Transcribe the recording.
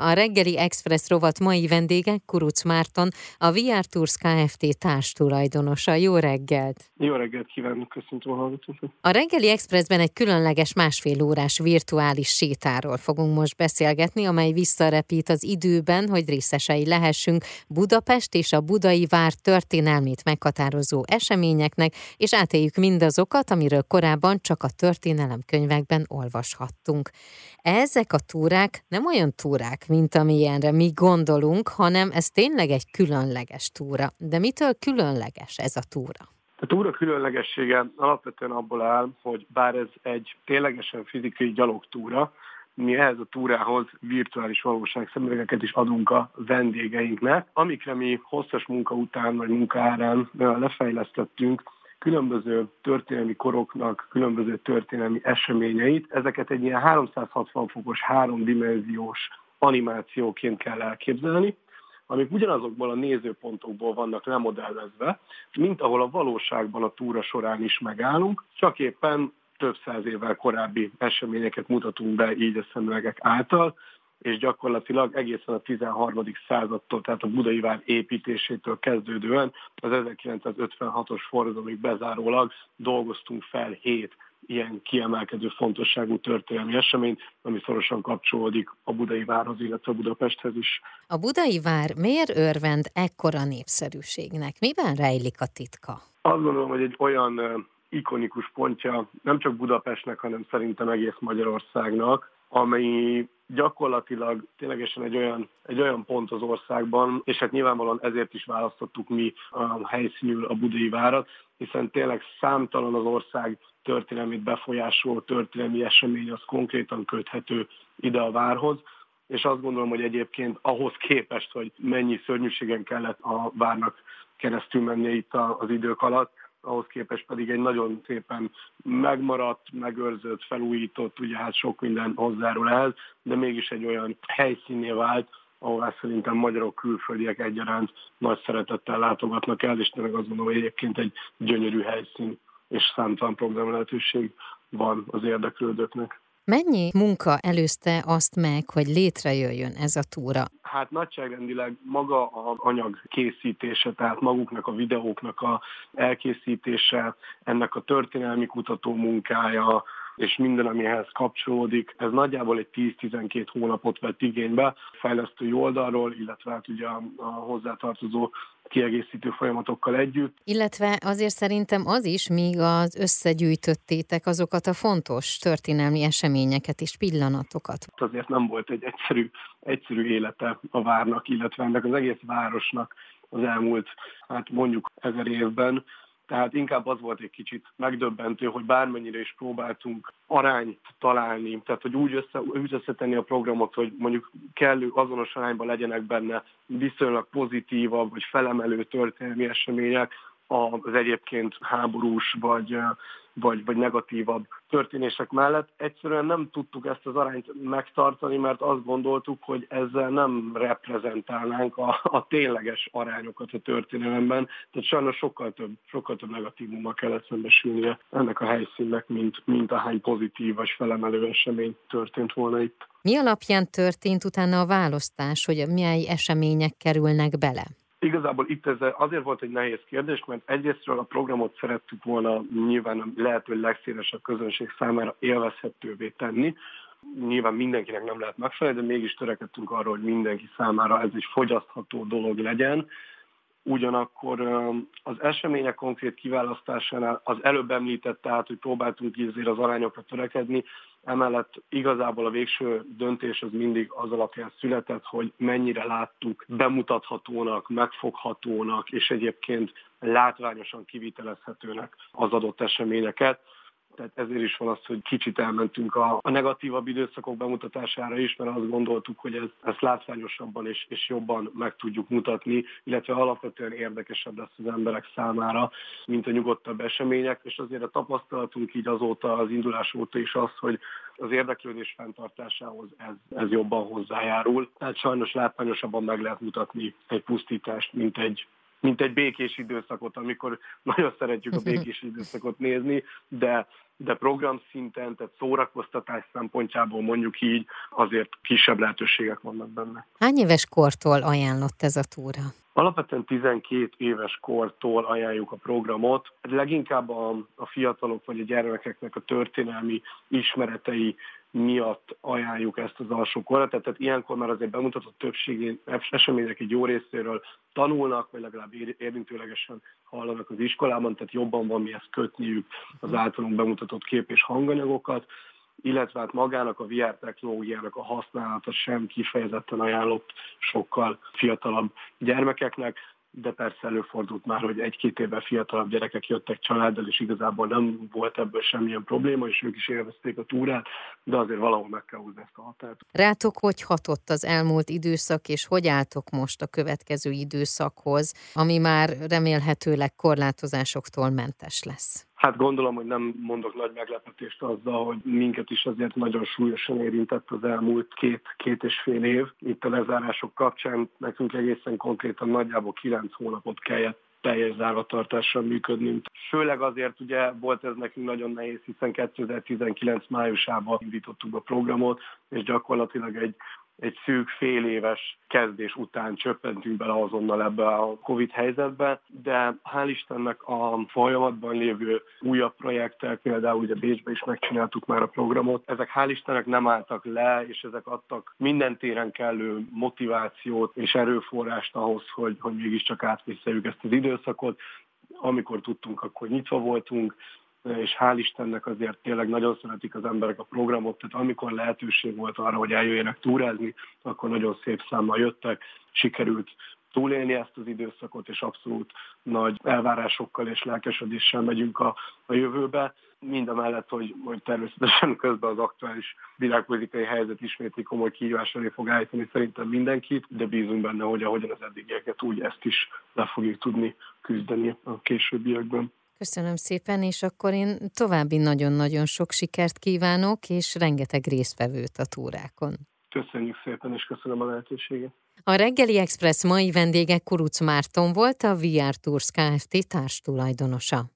A reggeli Express rovat mai vendége Kuruc Márton, a VR Tours Kft. társtulajdonosa. Jó reggelt! Jó reggelt kívánok, köszöntöm a hallgatókat! A reggeli Expressben egy különleges másfél órás virtuális sétáról fogunk most beszélgetni, amely visszarepít az időben, hogy részesei lehessünk Budapest és a Budai Vár történelmét meghatározó eseményeknek, és átéljük mindazokat, amiről korábban csak a történelemkönyvekben olvashattunk. Ezek a túrák nem olyan túrák, mint amilyenre mi gondolunk, hanem ez tényleg egy különleges túra. De mitől különleges ez a túra? A túra különlegessége alapvetően abból áll, hogy bár ez egy ténylegesen fizikai gyalogtúra, mi ehhez a túrához virtuális valóságszemüvegeket is adunk a vendégeinknek, amikre mi hosszas munka után vagy munka árán lefejlesztettünk különböző történelmi koroknak különböző történelmi eseményeit. Ezeket egy ilyen 360 fokos, háromdimenziós animációként kell elképzelni, amik ugyanazokból a nézőpontokból vannak lemodellezve, mint ahol a valóságban a túra során is megállunk, csak éppen több száz évvel korábbi eseményeket mutatunk be így a szemüvegek által, és gyakorlatilag egészen a 13. századtól, tehát a budai vár építésétől kezdődően az 1956-os forradalomig bezárólag dolgoztunk fel hét ilyen kiemelkedő fontosságú történelmi esemény, ami szorosan kapcsolódik a budai várhoz, illetve a Budapesthez is. A budai vár miért örvend ekkora népszerűségnek? Miben rejlik a titka? Azt gondolom, hogy egy olyan ikonikus pontja nem csak Budapestnek, hanem szerintem egész Magyarországnak, amely gyakorlatilag ténylegesen egy olyan, egy olyan pont az országban, és hát nyilvánvalóan ezért is választottuk mi a helyszínül a budai várat, hiszen tényleg számtalan az ország történelmét befolyásoló történelmi esemény az konkrétan köthető ide a várhoz, és azt gondolom, hogy egyébként ahhoz képest, hogy mennyi szörnyűségen kellett a várnak keresztül mennie itt az idők alatt, ahhoz képest pedig egy nagyon szépen megmaradt, megőrzött, felújított, ugye hát sok minden hozzárul ehhez, de mégis egy olyan helyszíné vált, ahová szerintem magyarok, külföldiek egyaránt nagy szeretettel látogatnak el, és tényleg azt gondolom, hogy egyébként egy gyönyörű helyszín és számtalan program lehetőség van az érdeklődőknek. Mennyi munka előzte azt meg, hogy létrejöjjön ez a túra? Hát nagyságrendileg maga a anyag készítése, tehát maguknak a videóknak a elkészítése, ennek a történelmi kutató munkája, és minden, amihez kapcsolódik. Ez nagyjából egy 10-12 hónapot vett igénybe fejlesztői oldalról, illetve hát ugye a, a hozzátartozó kiegészítő folyamatokkal együtt. Illetve azért szerintem az is, míg az összegyűjtöttétek azokat a fontos történelmi eseményeket és pillanatokat. Azért nem volt egy egyszerű, egyszerű élete a várnak, illetve ennek az egész városnak az elmúlt, hát mondjuk ezer évben, tehát inkább az volt egy kicsit megdöbbentő, hogy bármennyire is próbáltunk arányt találni, tehát hogy úgy, össze, úgy összetenni a programot, hogy mondjuk kellő azonos arányban legyenek benne viszonylag pozitívabb vagy felemelő történelmi események, az egyébként háborús vagy vagy, vagy negatívabb történések mellett. Egyszerűen nem tudtuk ezt az arányt megtartani, mert azt gondoltuk, hogy ezzel nem reprezentálnánk a, a tényleges arányokat a történelemben. Tehát sajnos sokkal több, sokkal több negatívummal kellett szembesülnie ennek a helyszínnek, mint, mint ahány pozitív vagy felemelő esemény történt volna itt. Mi alapján történt utána a választás, hogy milyen események kerülnek bele? Igazából itt ez azért volt egy nehéz kérdés, mert egyrésztről a programot szerettük volna nyilván a lehető legszélesebb közönség számára élvezhetővé tenni. Nyilván mindenkinek nem lehet megfelelni, de mégis törekedtünk arra, hogy mindenki számára ez egy fogyasztható dolog legyen. Ugyanakkor az események konkrét kiválasztásánál az előbb említett, tehát, hogy próbáltunk azért az arányokra törekedni, emellett igazából a végső döntés az mindig az alapján született, hogy mennyire láttuk bemutathatónak, megfoghatónak, és egyébként látványosan kivitelezhetőnek az adott eseményeket tehát ezért is van az, hogy kicsit elmentünk a, a negatívabb időszakok bemutatására is, mert azt gondoltuk, hogy ez, ezt látványosabban és, és jobban meg tudjuk mutatni, illetve alapvetően érdekesebb lesz az emberek számára, mint a nyugodtabb események, és azért a tapasztalatunk így azóta, az indulás óta is az, hogy az érdeklődés fenntartásához ez, ez jobban hozzájárul. Tehát sajnos látványosabban meg lehet mutatni egy pusztítást, mint egy mint egy békés időszakot, amikor nagyon szeretjük a békés időszakot nézni, de de program szinten, tehát szórakoztatás szempontjából mondjuk így azért kisebb lehetőségek vannak benne. Hány éves kortól ajánlott ez a túra? Alapvetően 12 éves kortól ajánljuk a programot. Leginkább a, a fiatalok vagy a gyermekeknek a történelmi ismeretei miatt ajánljuk ezt az alsó korra. Tehát, tehát ilyenkor már azért bemutatott többségén események egy jó részéről tanulnak, vagy legalább érintőlegesen hallanak az iskolában, tehát jobban van mihez kötniük az általunk bemutatott kép és hanganyagokat illetve hát magának a VR technológiának a használata sem kifejezetten ajánlott sokkal fiatalabb gyermekeknek de persze előfordult már, hogy egy-két évvel fiatalabb gyerekek jöttek családdal, és igazából nem volt ebből semmilyen probléma, és ők is élvezték a túrát, de azért valahol meg kell húzni ezt a határt. Rátok hogy hatott az elmúlt időszak, és hogy álltok most a következő időszakhoz, ami már remélhetőleg korlátozásoktól mentes lesz? Hát gondolom, hogy nem mondok nagy meglepetést azzal, hogy minket is azért nagyon súlyosan érintett az elmúlt két, két és fél év. Itt a lezárások kapcsán nekünk egészen konkrétan nagyjából kilenc hónapot kellett teljes zárvatartással működnünk. Főleg azért ugye volt ez nekünk nagyon nehéz, hiszen 2019 májusában indítottuk a programot, és gyakorlatilag egy egy szűk fél éves kezdés után csöppentünk bele azonnal ebbe a Covid helyzetbe, de hál' Istennek a folyamatban lévő újabb projektek, például ugye Bécsbe is megcsináltuk már a programot, ezek hál' Istennek nem álltak le, és ezek adtak minden téren kellő motivációt és erőforrást ahhoz, hogy, hogy mégiscsak átvészeljük ezt az időszakot. Amikor tudtunk, akkor nyitva voltunk, és hál' Istennek azért tényleg nagyon szeretik az emberek a programot, tehát amikor lehetőség volt arra, hogy eljöjjenek túrázni, akkor nagyon szép számmal jöttek, sikerült túlélni ezt az időszakot, és abszolút nagy elvárásokkal és lelkesedéssel megyünk a, a jövőbe. Mind a mellett, hogy, hogy természetesen közben az aktuális világpolitikai helyzet ismét komoly kihívás elé fog állítani szerintem mindenkit, de bízunk benne, hogy ahogyan az eddigieket, úgy ezt is le fogjuk tudni küzdeni a későbbiekben. Köszönöm szépen, és akkor én további nagyon-nagyon sok sikert kívánok, és rengeteg résztvevőt a túrákon. Köszönjük szépen, és köszönöm a lehetőséget. A Reggeli Express mai vendége Kuruc Márton volt, a VR Tours Kft. társtulajdonosa.